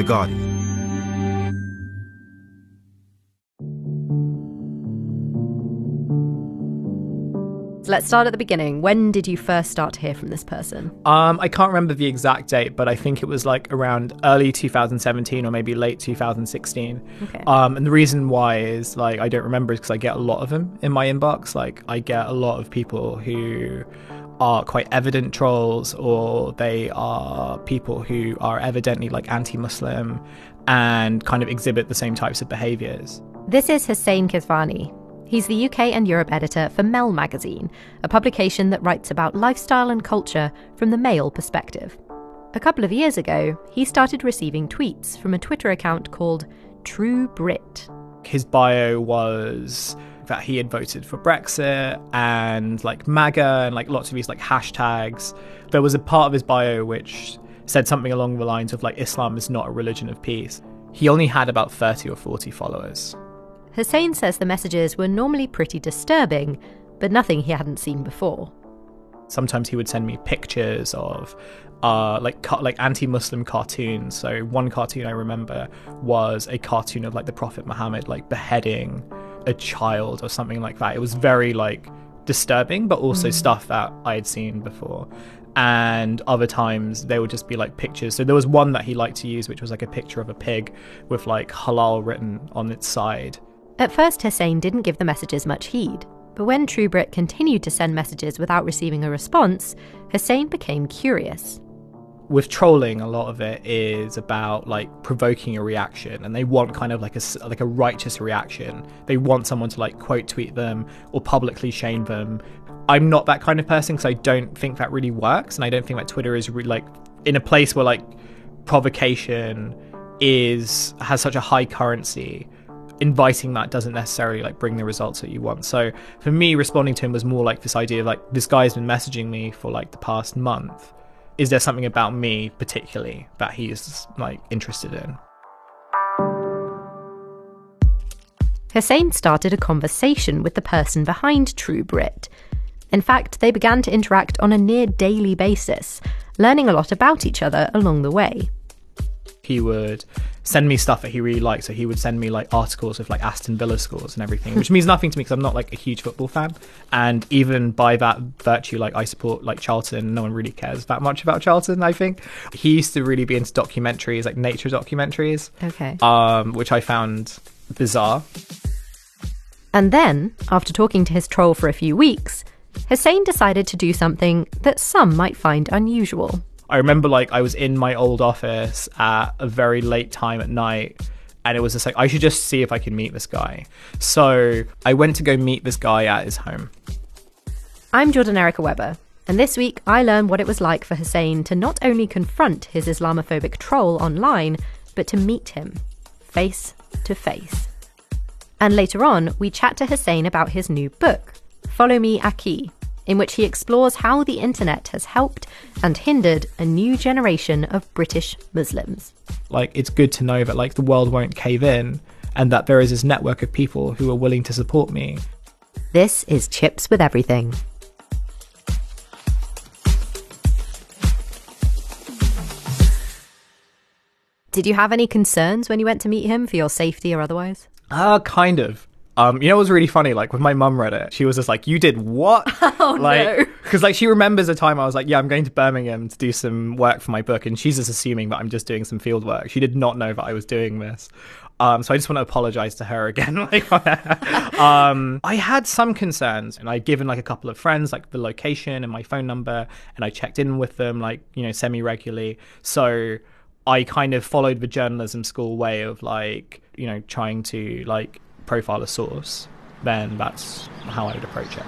The Guardian. let's start at the beginning. When did you first start to hear from this person? Um, I can't remember the exact date, but I think it was like around early 2017 or maybe late 2016. Okay. Um, and the reason why is like I don't remember is because I get a lot of them in my inbox. Like I get a lot of people who are quite evident trolls or they are people who are evidently like anti-Muslim and kind of exhibit the same types of behaviors. This is Hussein Kesvani, He's the UK and Europe editor for Mel magazine, a publication that writes about lifestyle and culture from the male perspective. A couple of years ago, he started receiving tweets from a Twitter account called True Brit. His bio was that he had voted for Brexit and like MAGA and like lots of these like hashtags. There was a part of his bio which said something along the lines of like Islam is not a religion of peace. He only had about 30 or 40 followers. Hussein says the messages were normally pretty disturbing, but nothing he hadn't seen before. Sometimes he would send me pictures of uh, like like anti-Muslim cartoons. So one cartoon I remember was a cartoon of like the Prophet Muhammad like beheading a child or something like that. It was very like disturbing, but also mm. stuff that I had seen before. And other times they would just be like pictures. So there was one that he liked to use, which was like a picture of a pig with like halal written on its side. At first, Hussein didn't give the messages much heed, but when TrueBrit continued to send messages without receiving a response, Hussein became curious. With trolling, a lot of it is about like provoking a reaction, and they want kind of like a like a righteous reaction. They want someone to like quote tweet them or publicly shame them. I'm not that kind of person because I don't think that really works, and I don't think that Twitter is like in a place where like provocation is has such a high currency inviting that doesn't necessarily like bring the results that you want. So for me, responding to him was more like this idea of like this guy's been messaging me for like the past month. Is there something about me particularly that he's like interested in? Hussein started a conversation with the person behind True Brit. In fact, they began to interact on a near daily basis, learning a lot about each other along the way he would send me stuff that he really liked. So he would send me like articles of like Aston Villa scores and everything, which means nothing to me because I'm not like a huge football fan. And even by that virtue, like I support like Charlton. No one really cares that much about Charlton. I think he used to really be into documentaries, like nature documentaries. Okay. Um, which I found bizarre. And then, after talking to his troll for a few weeks, Hussein decided to do something that some might find unusual. I remember like I was in my old office at a very late time at night and it was just like I should just see if I can meet this guy. So I went to go meet this guy at his home. I'm Jordan Erica Webber, and this week I learned what it was like for Hussein to not only confront his Islamophobic troll online, but to meet him face to face. And later on, we chat to Hussein about his new book, Follow Me Akhi in which he explores how the internet has helped and hindered a new generation of British Muslims. Like, it's good to know that, like, the world won't cave in and that there is this network of people who are willing to support me. This is Chips with Everything. Did you have any concerns when you went to meet him for your safety or otherwise? Uh, kind of. Um, you know, it was really funny. Like when my mum read it, she was just like, "You did what?" Oh like, no! Because like she remembers a time I was like, "Yeah, I'm going to Birmingham to do some work for my book," and she's just assuming that I'm just doing some field work. She did not know that I was doing this. Um, so I just want to apologize to her again. um, I had some concerns, and I'd given like a couple of friends like the location and my phone number, and I checked in with them like you know semi regularly. So I kind of followed the journalism school way of like you know trying to like profile a source, then that's how I would approach it.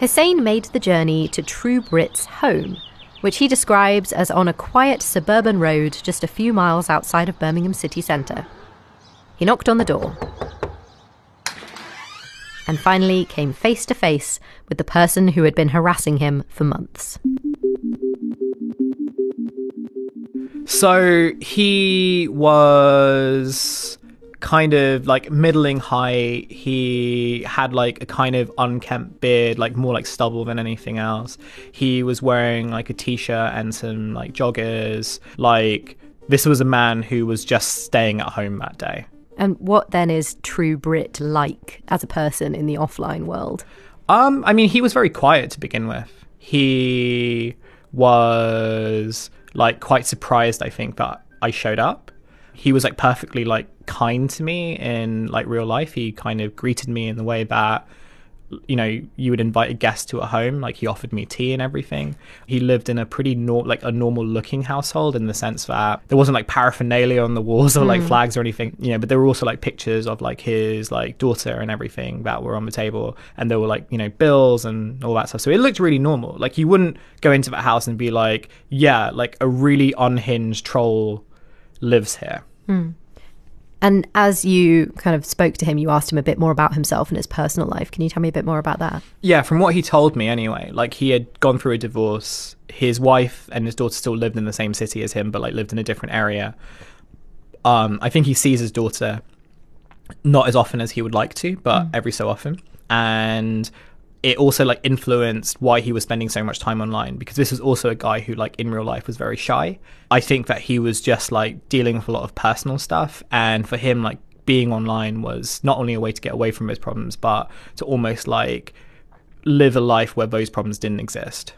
Hussein made the journey to True Brit's home, which he describes as on a quiet suburban road just a few miles outside of Birmingham city centre. He knocked on the door and finally came face to face with the person who had been harassing him for months. So he was kind of like middling height. He had like a kind of unkempt beard, like more like stubble than anything else. He was wearing like a t shirt and some like joggers. Like, this was a man who was just staying at home that day. And what then is true Brit like as a person in the offline world? Um, I mean, he was very quiet to begin with. He was like quite surprised, I think, that I showed up. He was like perfectly like kind to me in like real life. He kind of greeted me in the way that you know you would invite a guest to a home like he offered me tea and everything he lived in a pretty nor- like a normal looking household in the sense that there wasn't like paraphernalia on the walls or like mm. flags or anything you know but there were also like pictures of like his like daughter and everything that were on the table and there were like you know bills and all that stuff so it looked really normal like you wouldn't go into that house and be like yeah like a really unhinged troll lives here mm. And as you kind of spoke to him, you asked him a bit more about himself and his personal life. Can you tell me a bit more about that? Yeah, from what he told me anyway, like he had gone through a divorce. His wife and his daughter still lived in the same city as him, but like lived in a different area. Um, I think he sees his daughter not as often as he would like to, but mm. every so often. And it also like influenced why he was spending so much time online because this was also a guy who like in real life was very shy. I think that he was just like dealing with a lot of personal stuff and for him like being online was not only a way to get away from his problems but to almost like live a life where those problems didn't exist.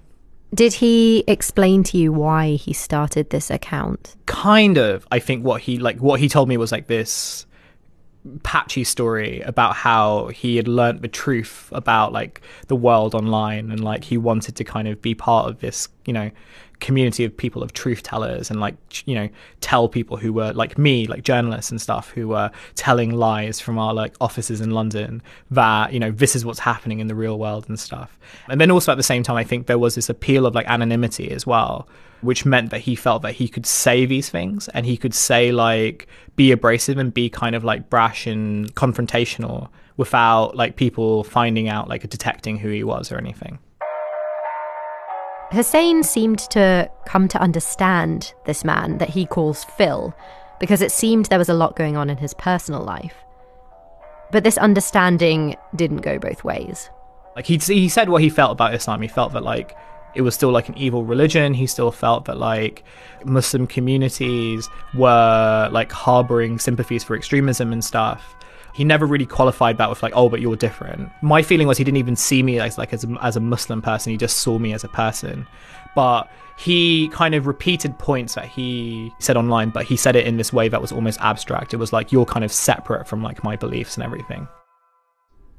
Did he explain to you why he started this account? Kind of. I think what he like what he told me was like this patchy story about how he had learnt the truth about like the world online and like he wanted to kind of be part of this you know community of people of truth tellers and like you know tell people who were like me like journalists and stuff who were telling lies from our like offices in london that you know this is what's happening in the real world and stuff. And then also at the same time i think there was this appeal of like anonymity as well which meant that he felt that he could say these things and he could say like be abrasive and be kind of like brash and confrontational without like people finding out like detecting who he was or anything Hussein seemed to come to understand this man that he calls Phil, because it seemed there was a lot going on in his personal life. But this understanding didn't go both ways. Like he he said what he felt about Islam. He felt that like it was still like an evil religion. He still felt that like Muslim communities were like harboring sympathies for extremism and stuff he never really qualified that with like, oh, but you're different. My feeling was he didn't even see me as like as a, as a Muslim person. He just saw me as a person. But he kind of repeated points that he said online, but he said it in this way that was almost abstract. It was like you're kind of separate from like my beliefs and everything.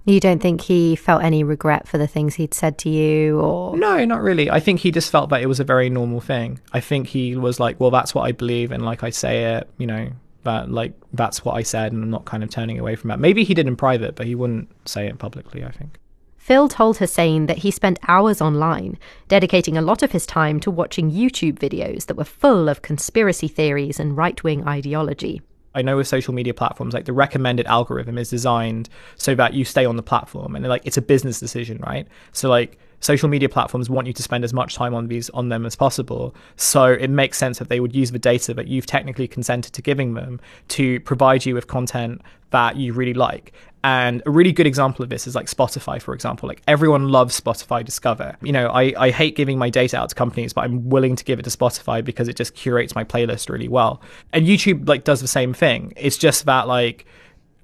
You don't think he felt any regret for the things he'd said to you or No, not really. I think he just felt that it was a very normal thing. I think he was like, well, that's what I believe and like I say it, you know, that like that's what I said and I'm not kind of turning away from that. Maybe he did in private, but he wouldn't say it publicly, I think. Phil told Hussein that he spent hours online, dedicating a lot of his time to watching YouTube videos that were full of conspiracy theories and right wing ideology. I know with social media platforms, like the recommended algorithm is designed so that you stay on the platform and like it's a business decision, right? So like social media platforms want you to spend as much time on these on them as possible. So it makes sense that they would use the data that you've technically consented to giving them to provide you with content that you really like. And a really good example of this is like Spotify, for example. Like everyone loves Spotify Discover. You know, I, I hate giving my data out to companies, but I'm willing to give it to Spotify because it just curates my playlist really well. And YouTube like does the same thing. It's just that like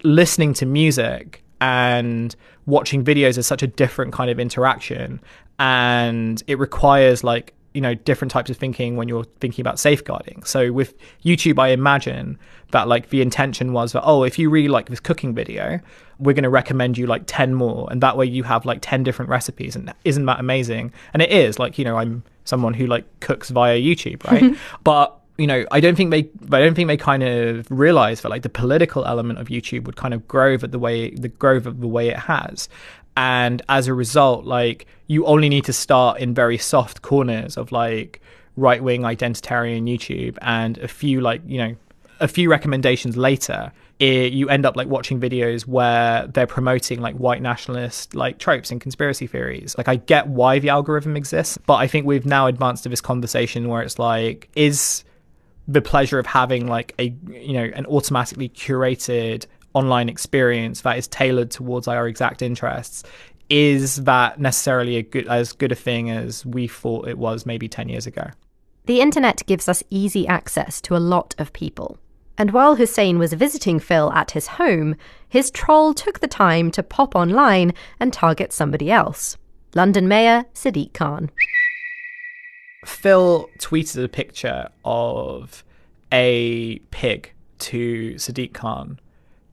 listening to music and watching videos is such a different kind of interaction. And it requires like you know different types of thinking when you're thinking about safeguarding. So with youtube i imagine that like the intention was that oh if you really like this cooking video we're going to recommend you like 10 more. And that way you have like 10 different recipes. And isn't that amazing? And it is. Like you know i'm someone who like cooks via youtube right? But you know, I don't think they, I don't think they kind of realize that like the political element of YouTube would kind of grow at the way the growth of the way it has, and as a result, like you only need to start in very soft corners of like right wing identitarian YouTube, and a few like you know, a few recommendations later, it, you end up like watching videos where they're promoting like white nationalist like tropes and conspiracy theories. Like I get why the algorithm exists, but I think we've now advanced to this conversation where it's like, is the pleasure of having like a you know an automatically curated online experience that is tailored towards our exact interests is that necessarily a good as good a thing as we thought it was maybe 10 years ago. The internet gives us easy access to a lot of people. And while Hussein was visiting Phil at his home, his troll took the time to pop online and target somebody else. London Mayor Sadiq Khan. Phil tweeted a picture of a pig to Sadiq Khan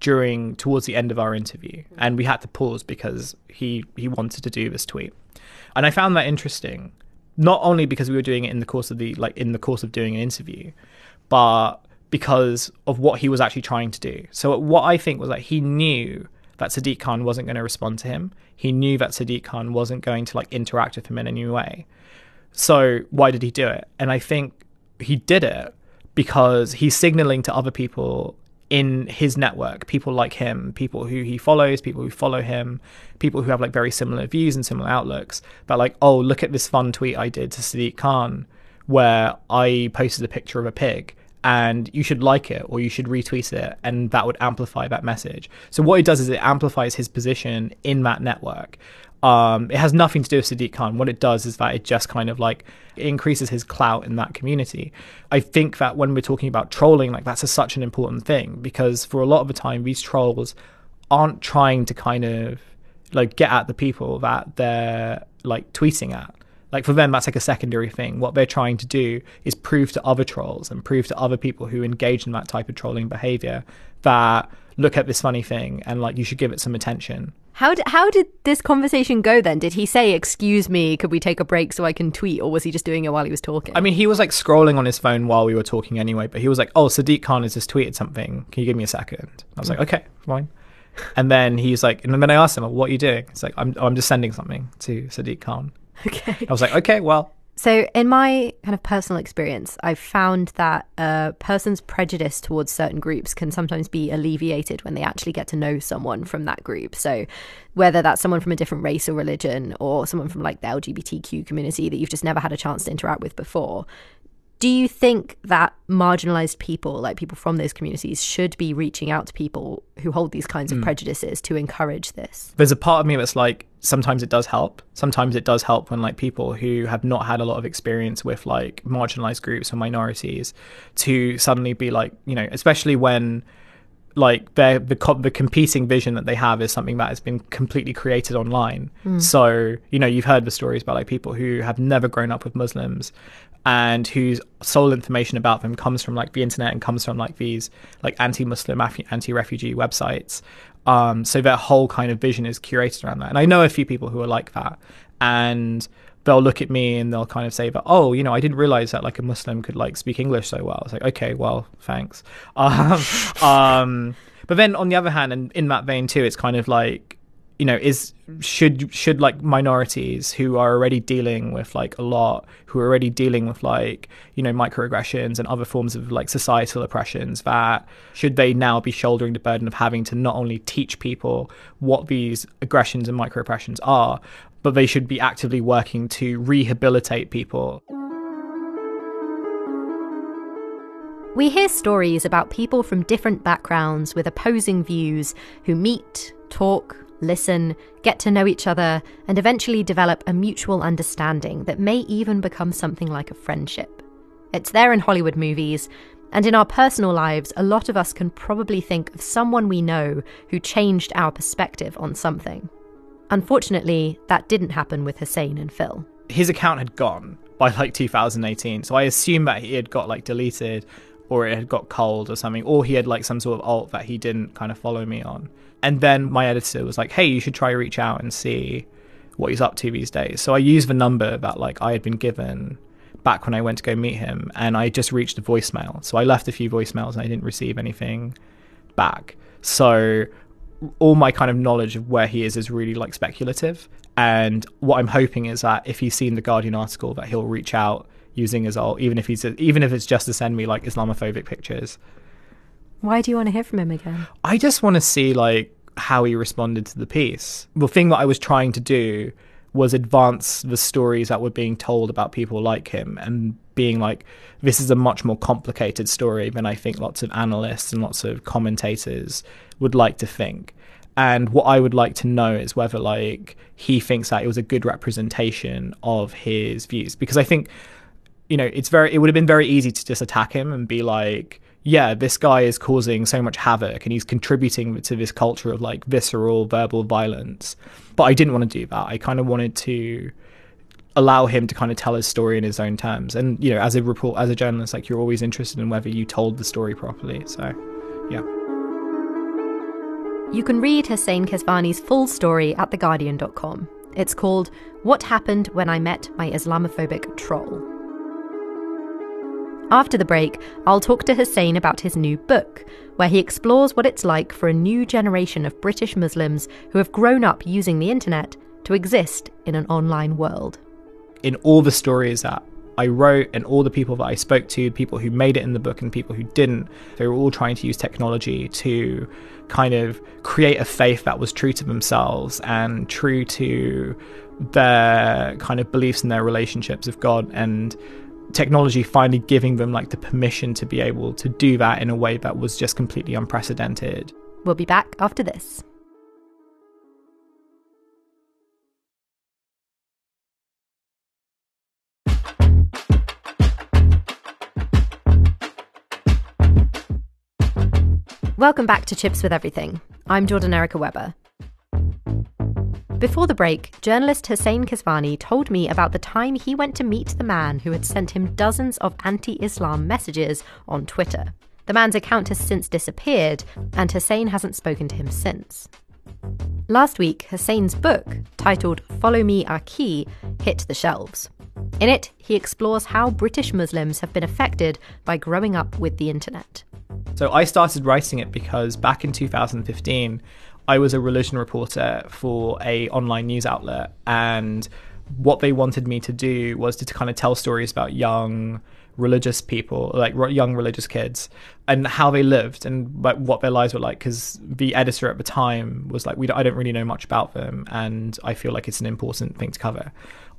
during towards the end of our interview. And we had to pause because he he wanted to do this tweet. And i found that interesting not only because we were doing it in the course of the like in the course of doing an interview but because of what he was actually trying to do. So what i think was that he knew that sadiq khan wasn't going to respond to him. He knew that sadiq khan wasn't going to like interact with him in any way so why did he do it and i think he did it because he's signaling to other people in his network, people like him, people who he follows, people who follow him, people who have like very similar views and similar outlooks, but like, oh, look at this fun tweet I did to Sadiq Khan where I posted a picture of a pig and you should like it or you should retweet it and that would amplify that message. So what it does is it amplifies his position in that network. Um, it has nothing to do with Sadiq Khan. What it does is that it just kind of like increases his clout in that community. I think that when we're talking about trolling, like that's a, such an important thing because for a lot of the time, these trolls aren't trying to kind of like get at the people that they're like tweeting at. Like for them, that's like a secondary thing. What they're trying to do is prove to other trolls and prove to other people who engage in that type of trolling behavior that look at this funny thing and like you should give it some attention. How did, how did this conversation go then? Did he say, "Excuse me, could we take a break so I can tweet," or was he just doing it while he was talking? I mean, he was like scrolling on his phone while we were talking anyway, but he was like, "Oh, Sadiq Khan has just tweeted something. Can you give me a second? I was like, mm. "Okay, fine." And then he's like, and then I asked him, "What are you doing?" He's like, "I'm I'm just sending something to Sadiq Khan." Okay. I was like, "Okay, well, so, in my kind of personal experience, I've found that a person's prejudice towards certain groups can sometimes be alleviated when they actually get to know someone from that group. So, whether that's someone from a different race or religion or someone from like the LGBTQ community that you've just never had a chance to interact with before, do you think that marginalized people, like people from those communities, should be reaching out to people who hold these kinds of mm. prejudices to encourage this? There's a part of me that's like, sometimes it does help. Sometimes it does help when like people who have not had a lot of experience with like marginalized groups or minorities to suddenly be like, you know, especially when like their the co- the competing vision that they have is something that has been completely created online. Mm. So you know you've heard the stories about like people who have never grown up with Muslims and whose sole information about them comes from like the internet and comes from like these like anti-Muslim, anti-refugee websites. Um, so their whole kind of vision is curated around that. And I know a few people who are like that, and they'll look at me and they'll kind of say that, oh, you know, I didn't realize that like a Muslim could like speak English so well. It's like, okay, well, thanks. Um, um, but then on the other hand, and in that vein too, it's kind of like you know is should should like minorities who are already dealing with like a lot who are already dealing with like you know microaggressions and other forms of like societal oppressions that should they now be shouldering the burden of having to not only teach people what these aggressions and microaggressions are but they should be actively working to rehabilitate people We hear stories about people from different backgrounds with opposing views who meet, talk, listen, get to know each other, and eventually develop a mutual understanding that may even become something like a friendship. It's there in Hollywood movies, and in our personal lives, a lot of us can probably think of someone we know who changed our perspective on something. Unfortunately, that didn't happen with Hussein and Phil. His account had gone by like 2018, so I assume that he had got like deleted or it had got cold or something, or he had like some sort of alt that he didn't kind of follow me on. And then my editor was like, hey, you should try reach out and see what he's up to these days. So I used the number that like I had been given back when I went to go meet him and I just reached a voicemail. So I left a few voicemails and I didn't receive anything back. So all my kind of knowledge of where he is is really like speculative. And what I'm hoping is that if he's seen the Guardian article, that he'll reach out using his alt, even if he's even if it's just to send me like Islamophobic pictures. Why do you want to hear from him again? I just want to see like how he responded to the piece. The thing that I was trying to do was advance the stories that were being told about people like him and being like this is a much more complicated story than I think lots of analysts and lots of commentators would like to think. And what I would like to know is whether like he thinks that it was a good representation of his views because I think you know it's very it would have been very easy to just attack him and be like yeah, this guy is causing so much havoc and he's contributing to this culture of like visceral verbal violence. But I didn't want to do that. I kind of wanted to allow him to kind of tell his story in his own terms. And you know, as a report as a journalist, like you're always interested in whether you told the story properly. So, yeah. You can read Hussein Kesvani's full story at theguardian.com. It's called What Happened When I Met My Islamophobic Troll. After the break, I'll talk to Hussein about his new book, where he explores what it's like for a new generation of British Muslims who have grown up using the internet to exist in an online world. In all the stories that I wrote and all the people that I spoke to, people who made it in the book and people who didn't, they were all trying to use technology to kind of create a faith that was true to themselves and true to their kind of beliefs and their relationships with God and technology finally giving them like the permission to be able to do that in a way that was just completely unprecedented. We'll be back after this. Welcome back to Chips with Everything. I'm Jordan Erica Webber. Before the break, journalist Hussein Kesvani told me about the time he went to meet the man who had sent him dozens of anti Islam messages on Twitter. The man's account has since disappeared, and Hussein hasn't spoken to him since. Last week, Hussein's book, titled Follow Me Akhi, hit the shelves. In it, he explores how British Muslims have been affected by growing up with the internet. So I started writing it because back in 2015, I was a religion reporter for a online news outlet, and what they wanted me to do was to, to kind of tell stories about young religious people, like young religious kids, and how they lived and like what their lives were like. Because the editor at the time was like, "We I don't really know much about them, and I feel like it's an important thing to cover."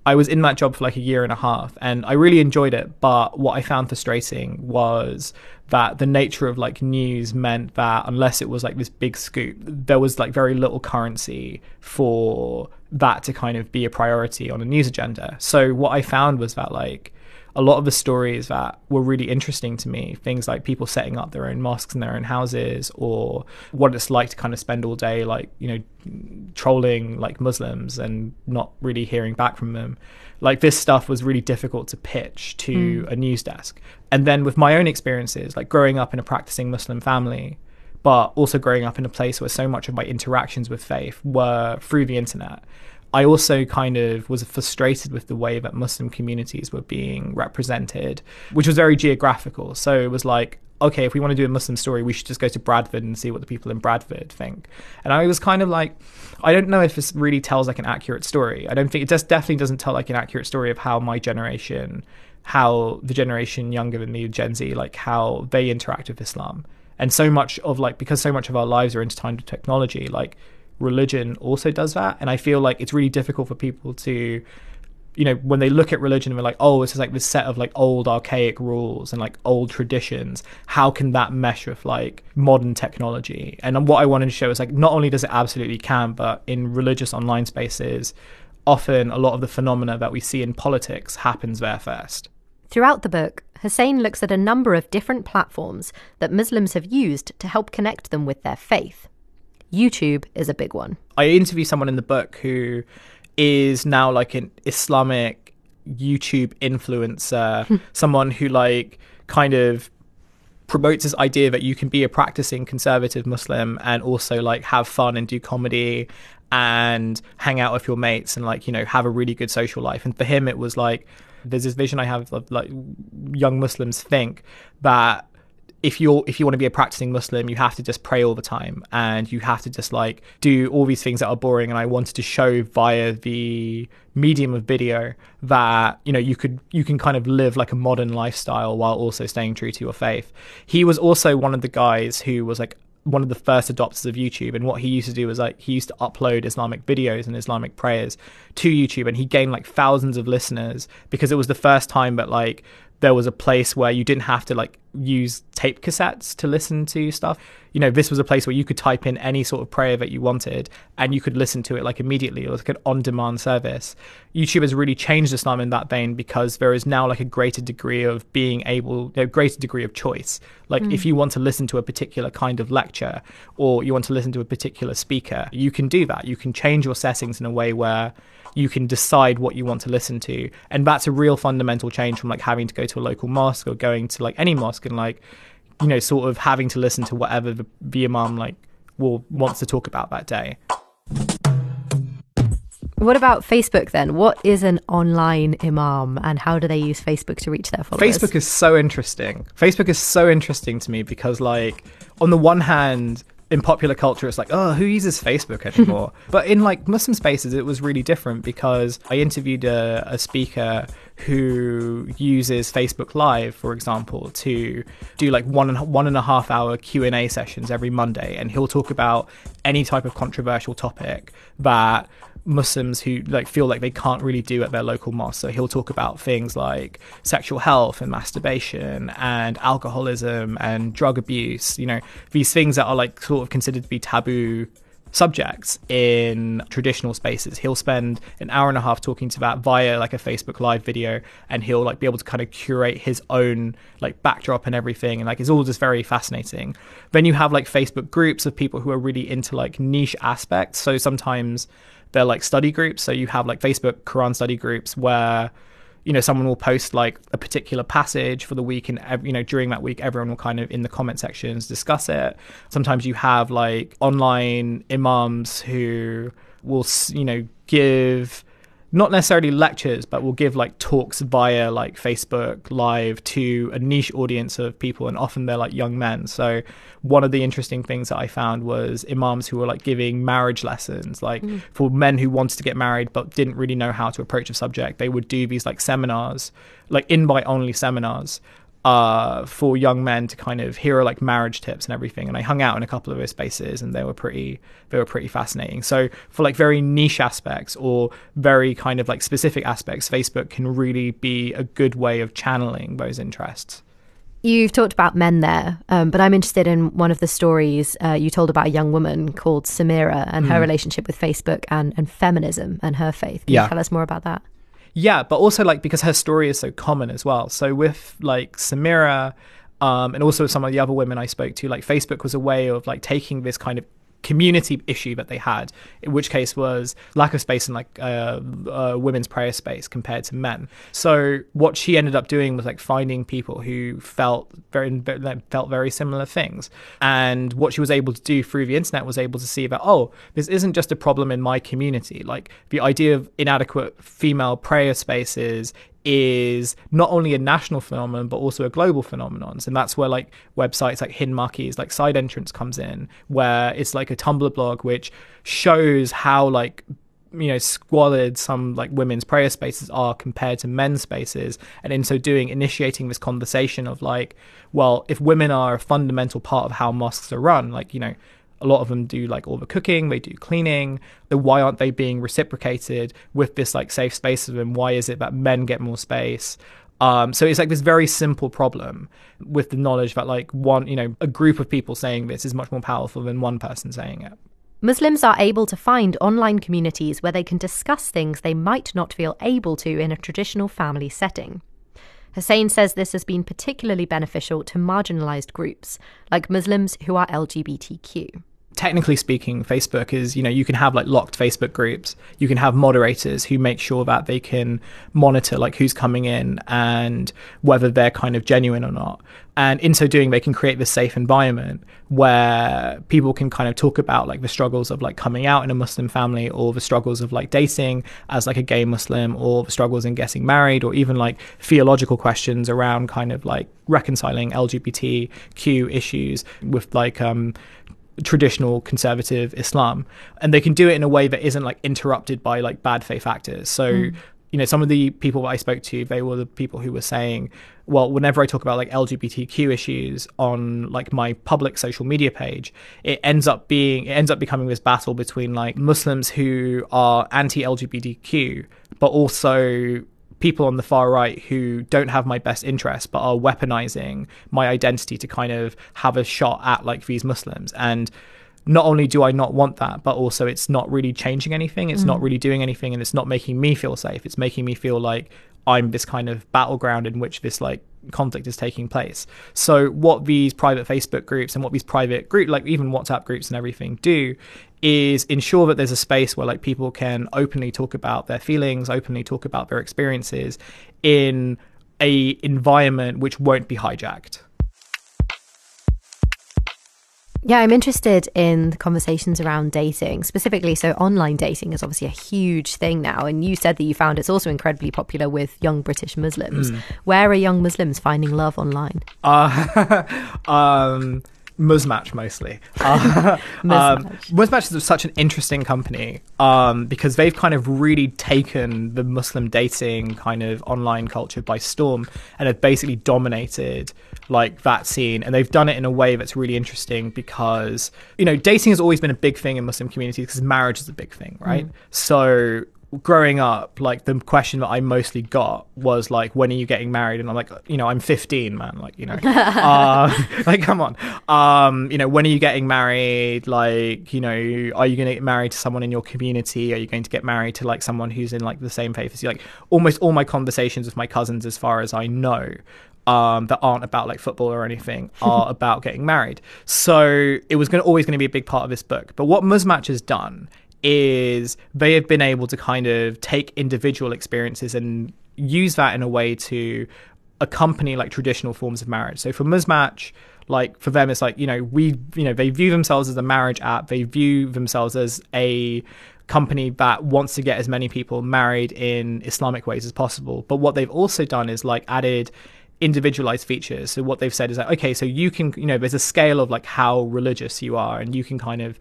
I was in that job for like a year and a half and I really enjoyed it. But what I found frustrating was that the nature of like news meant that unless it was like this big scoop, there was like very little currency for that to kind of be a priority on a news agenda. So what I found was that like a lot of the stories that were really interesting to me, things like people setting up their own mosques in their own houses, or what it's like to kind of spend all day like, you know, trolling like Muslims and not really hearing back from them. Like this stuff was really difficult to pitch to mm. a news desk. And then with my own experiences, like growing up in a practicing Muslim family, but also growing up in a place where so much of my interactions with faith were through the internet I also kind of was frustrated with the way that Muslim communities were being represented, which was very geographical. So it was like, okay, if we want to do a Muslim story, we should just go to Bradford and see what the people in Bradford think. And I was kind of like, I don't know if this really tells like an accurate story. I don't think it just definitely doesn't tell like an accurate story of how my generation, how the generation younger than me, Gen Z, like how they interact with Islam. And so much of like because so much of our lives are intertwined with technology, like religion also does that. And I feel like it's really difficult for people to, you know, when they look at religion and they're like, oh, this is like this set of like old archaic rules and like old traditions. How can that mesh with like modern technology? And what I wanted to show is like, not only does it absolutely can, but in religious online spaces, often a lot of the phenomena that we see in politics happens there first. Throughout the book, Hussein looks at a number of different platforms that Muslims have used to help connect them with their faith. YouTube is a big one. I interview someone in the book who is now like an Islamic YouTube influencer, hmm. someone who like kind of promotes this idea that you can be a practicing conservative Muslim and also like have fun and do comedy and hang out with your mates and like you know have a really good social life. And for him, it was like there's this vision I have of like young Muslims think that if you're if you want to be a practicing Muslim, you have to just pray all the time and you have to just like do all these things that are boring. And I wanted to show via the medium of video that you know you could you can kind of live like a modern lifestyle while also staying true to your faith. He was also one of the guys who was like one of the first adopters of YouTube. And what he used to do was like he used to upload Islamic videos and Islamic prayers to YouTube, and he gained like thousands of listeners because it was the first time that like there was a place where you didn't have to like use tape cassettes to listen to stuff. You know, this was a place where you could type in any sort of prayer that you wanted and you could listen to it like immediately. It was like an on demand service. YouTube has really changed Islam in that vein because there is now like a greater degree of being able, a greater degree of choice. Like mm. if you want to listen to a particular kind of lecture or you want to listen to a particular speaker, you can do that. You can change your settings in a way where you can decide what you want to listen to and that's a real fundamental change from like having to go to a local mosque or going to like any mosque and like you know sort of having to listen to whatever the, the imam like will wants to talk about that day what about Facebook then? What is an online imam and how do they use Facebook to reach their followers? Facebook is so interesting. Facebook is so interesting to me because, like, on the one hand, in popular culture, it's like, oh, who uses Facebook anymore? but in like Muslim spaces, it was really different because I interviewed a, a speaker who uses Facebook Live, for example, to do like one and one and a half hour Q and A sessions every Monday, and he'll talk about any type of controversial topic that Muslims who like feel like they can't really do at their local mosque. So he'll talk about things like sexual health and masturbation and alcoholism and drug abuse. You know, these things that are like sort of considered to be taboo subjects in traditional spaces. He'll spend an hour and a half talking to that via like a Facebook live video and he'll like be able to kind of curate his own like backdrop and everything and like it's all just very fascinating. Then you have like Facebook groups of people who are really into like niche aspects. So sometimes they're like study groups. So you have like Facebook Quran study groups where you know someone will post like a particular passage for the week and you know during that week everyone will kind of in the comment sections discuss it. Sometimes you have like online imams who will you know give not necessarily lectures, but will give like talks via like Facebook Live to a niche audience of people, and often they're like young men. So one of the interesting things that I found was imams who were like giving marriage lessons, like mm. for men who wanted to get married but didn't really know how to approach a subject. They would do these like seminars, like invite only seminars uh, for young men to kind of hear like marriage tips and everything. And I hung out in a couple of those spaces, and they were pretty they were pretty fascinating. So for like very niche aspects or very kind of like specific aspects, Facebook can really be a good way of channeling those interests. You've talked about men there, um, but I'm interested in one of the stories uh, you told about a young woman called Samira and mm. her hmm. relationship with Facebook and, and feminism and her faith. Can yeah. you tell us more about that? Yeah, but also like because her story is so common as well. So with like Samira, um, and also some of the other women I spoke to, like Facebook was a way of like taking this kind of community issue that they had, in which case was lack of space in like uh, uh, women's prayer space compared to men. So what she ended up doing was like finding people who felt very felt very similar things, and what she was able to do through the internet was able to see that oh, this isn't just a problem in my community. Like the idea of inadequate female prayer spaces is not only a national phenomenon but also a global phenomenon. And that's where like websites like Maki's like side entrance comes in where it's like a tumblr blog which shows how like you know squalid some like women's prayer spaces are compared to men's spaces. And in so doing initiating this conversation of like well if women are a fundamental part of how mosques are run like you know a lot of them do like all the cooking, they do cleaning. Why aren't they being reciprocated with this like safe space of them? Why is it that men get more space? Um, so it's like this very simple problem with the knowledge that like one, you know, a group of people saying this is much more powerful than one person saying it. Muslims are able to find online communities where they can discuss things they might not feel able to in a traditional family setting. Hussein says this has been particularly beneficial to marginalised groups, like Muslims who are LGBTQ technically speaking, Facebook is, you know, you can have like locked Facebook groups. You can have moderators who make sure that they can monitor like who's coming in and whether they're kind of genuine or not. And in so doing, they can create this safe environment where people can kind of talk about like the struggles of like coming out in a Muslim family or the struggles of like dating as like a gay Muslim or the struggles in getting married or even like theological questions around kind of like reconciling LGBTQ issues with like um traditional conservative Islam, and they can do it in a way that isn't like interrupted by like bad faith actors. So. Mm. you know, some of the people I spoke to, they were the people who were saying, well, whenever I talk about like LGBTQ issues on like my public social media page, it ends up being, it ends up becoming this battle between like Muslims who are anti LGBTQ, but also people on the far right who don't have my best interests but are weaponizing my identity to kind of have a shot at like these Muslims. And not only do I not want that, but also it's not really changing anything. It's mm. not really doing anything and it's not making me feel safe. It's making me feel like I'm this kind of battleground in which this like conflict is taking place. So what these private Facebook groups and what these private group like even WhatsApp groups and everything do is ensure that there's a space where like people can openly talk about their feelings, openly talk about their experiences in a environment which won't be hijacked. Yeah, I'm interested in the conversations around dating, specifically. So, online dating is obviously a huge thing now. And you said that you found it's also incredibly popular with young British Muslims. Mm. Where are young Muslims finding love online? Uh, um, Muzmatch mostly. Uh, Muzmatch. Um, is such an interesting company um, because they've kind of really taken the Muslim dating kind of online culture by storm and have basically dominated like that scene. And they've done it in a way that's really interesting because you know dating has always been a big thing in Muslim communities because marriage is a big thing, right? Mm. So growing up, like the question that I mostly got was like, when are you getting married? And I'm like, you know, I'm 15, man. Like, you know, uh, like, come on. Um, you know, when are you getting married? Like, you know, are you going to get married to someone in your community? Are you going to get married to like someone who's in like the same faith as you? Like, almost all my conversations with my cousins, as far as I know, um, that aren't about like football or anything are about getting married. So it was going always going to be a big part of this book. But what Muzmatch has done is they have been able to kind of take individual experiences and use that in a way to accompany like traditional forms of marriage. So for Muzmatch, like for them, it's like you know we you know they view themselves as a marriage app. They view themselves as a company that wants to get as many people married in Islamic ways as possible. But what they've also done is like added individualized features. So what they've said is like, okay, so you can, you know, there's a scale of like how religious you are, and you can kind of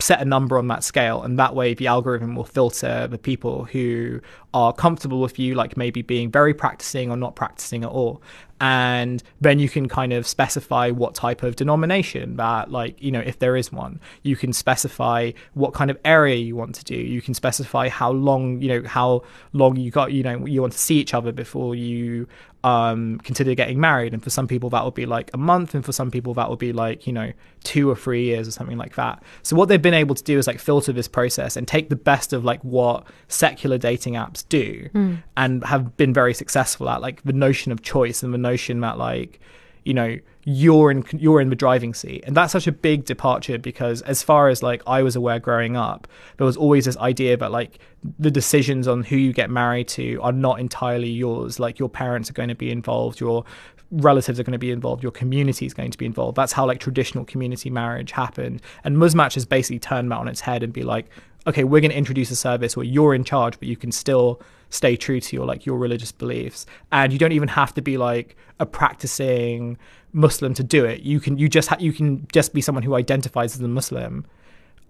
set a number on that scale and that way the algorithm will filter the people who are comfortable with you like maybe being very practicing or not practicing at all. And then you can kind of specify what type of denomination that like you know if there is one. You can specify what kind of area you want to do. You can specify how long you know how long you got you know you want to see each other before you um, consider getting married. And for some people, that would be like a month, and for some people, that would be like you know two or three years or something like that. So what they've been able to do is like filter this process and take the best of like what secular dating apps do, mm. and have been very successful at like the notion of choice and the notion that like you know you're in you're in the driving seat. And that's such a big departure because as far as like I was aware growing up there was always this idea that like the decisions on who you get married to are not entirely yours. Like your parents are going to be involved your relatives are going to be involved your community is going to be involved. That's how like traditional community marriage happened. And Muzmatch has basically turned that on its head and be like okay we're going to introduce a service where you're in charge but you can still stay true to your like your religious beliefs. And you don't even have to be like a practicing muslim to do it. You can you just ha- you can just be someone who identifies as a muslim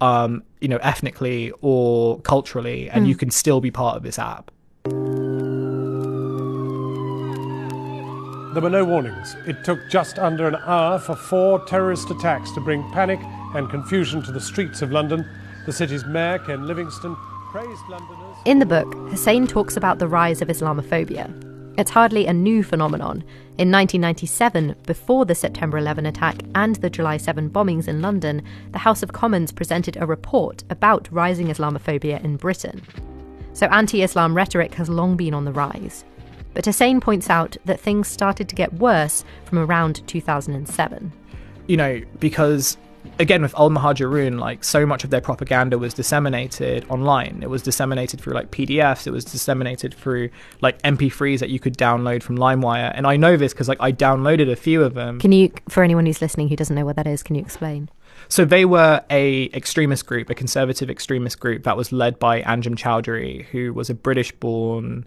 um you know ethnically or culturally and mm. you can still be part of this app there were no warnings. It took just under an hour for four terrorist attacks to bring panic and confusion to the streets of London. The city's mayor, Ken Livingstone, praised Londoners. In the book, Hussein talks about the rise of Islamophobia. It's hardly a new phenomenon. In 1997, before the September 11 attack and the July 7 bombings in London, the House of Commons presented a report about rising Islamophobia in Britain. So anti Islam rhetoric has long been on the rise. But Hussein points out that things started to get worse from around 2007. You know, because again with Al Muhajirun, like so much of their propaganda was disseminated online. It was disseminated through like PDFs. It was disseminated through like MP3s that you could download from LimeWire. And I know this because like I downloaded a few of them. Can you, for anyone who's listening who doesn't know what that is, can you explain? So they were a extremist group, a conservative extremist group that was led by Anjem Choudary, who was a British-born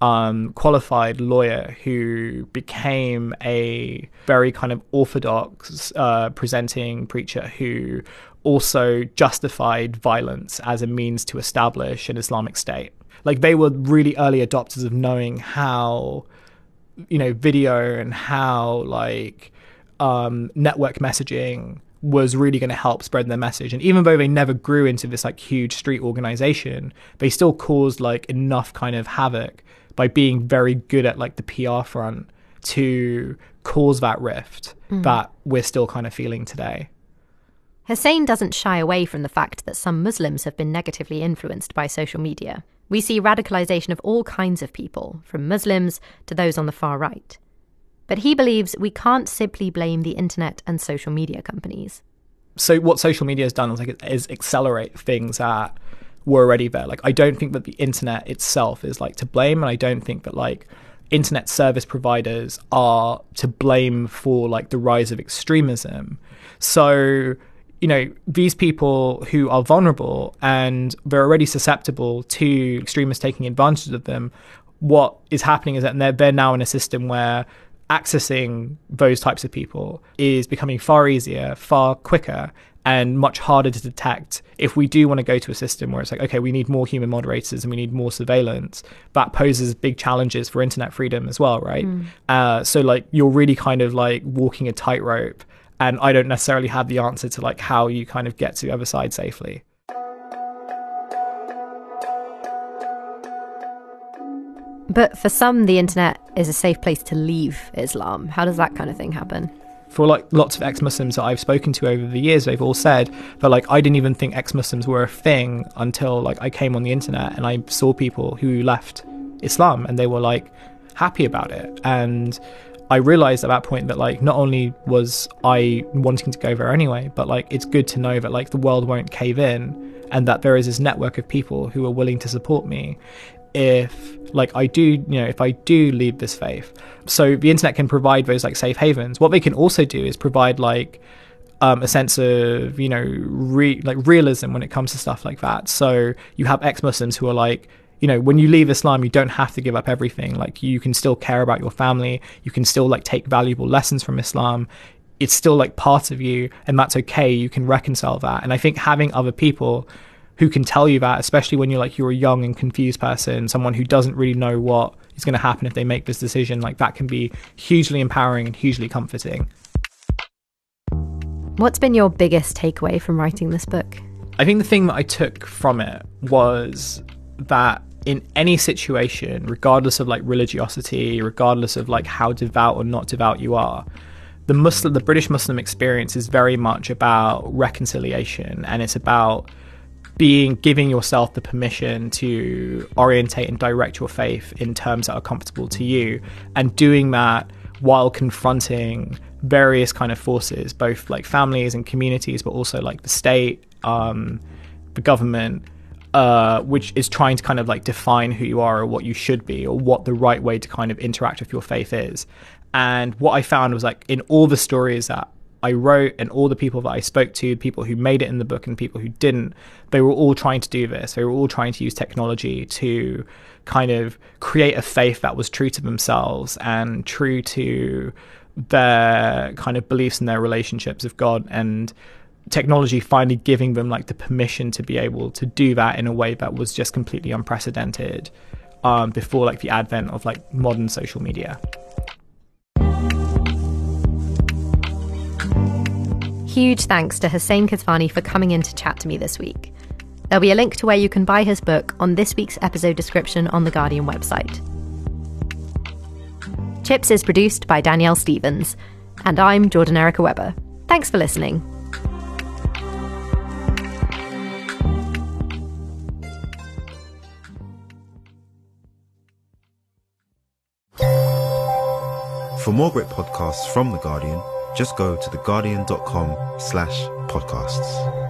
um, qualified lawyer who became a very kind of orthodox uh, presenting preacher who also justified violence as a means to establish an Islamic state. Like they were really early adopters of knowing how, you know, video and how like um, network messaging was really going to help spread their message. And even though they never grew into this like huge street organization, they still caused like enough kind of havoc by being very good at like the PR front to cause that rift mm. that we're still kind of feeling today. Hussein doesn't shy away from the fact that some Muslims have been negatively influenced by social media. We see radicalization of all kinds of people, from Muslims to those on the far right. But he believes we can't simply blame the internet and social media companies. So what social media has done is, like, is accelerate things that were already there. Like I don't think that the internet itself is like to blame, and I don't think that like internet service providers are to blame for like the rise of extremism. So you know, these people who are vulnerable and they're already susceptible to extremists taking advantage of them, what is happening is that they're, they're now in a system where accessing those types of people is becoming far easier, far quicker, and much harder to detect if we do want to go to a system where it's like, okay, we need more human moderators and we need more surveillance. That poses big challenges for internet freedom as well, right? Mm. Uh, so, like, you're really kind of like walking a tightrope and I don't necessarily have the answer to like how you kind of get to the other side safely. But for some, the internet is a safe place to leave Islam. How does that kind of thing happen? For like lots of ex-Muslims that I've spoken to over the years, they've all said that like I didn't even think ex-Muslims were a thing until like I came on the internet and I saw people who left Islam and they were like happy about it. And I realized at that point that like not only was I wanting to go there anyway, but like it's good to know that like the world won't cave in and that there is this network of people who are willing to support me if like I do, you know, if I do leave this faith. So the internet can provide those like safe havens. What they can also do is provide like um, a sense of you know re- like realism when it comes to stuff like that. So you have ex-Muslims who are like you know, when you leave Islam, you don't have to give up everything. Like you can still care about your family. You can still like take valuable lessons from Islam. It's still like part of you, and that's okay. You can reconcile that. And I think having other people who can tell you that, especially when you're like you're a young and confused person, someone who doesn't really know what is going to happen if they make this decision, like that can be hugely empowering and hugely comforting. What's been your biggest takeaway from writing this book? I think the thing that I took from it was that in any situation, regardless of like religiosity, regardless of like how devout or not devout you are, the Muslim, the British Muslim experience is very much about reconciliation, and it's about being giving yourself the permission to orientate and direct your faith in terms that are comfortable to you, and doing that while confronting various kind of forces, both like families and communities, but also like the state, um, the government uh, which is trying to kind of like define who you are or what you should be or what the right way to kind of interact with your faith is. And what I found was like in all the stories that I wrote and all the people that I spoke to, people who made it in the book and people who didn't, they were all trying to do this. They were all trying to use technology to kind of create a faith that was true to themselves and true to their kind of beliefs and their relationships with God and technology finally giving them like the permission to be able to do that in a way that was just completely unprecedented um, before like the advent of like modern social media. Huge thanks to Hussein Kesvani for coming in to chat to me this week. There'll be a link to where you can buy his book on this week's episode description on the Guardian website. Chips is produced by Danielle Stevens, and I'm Jordan Erica Webber. Thanks for listening. For more great podcasts from The Guardian, just go to theguardian.com slash podcasts.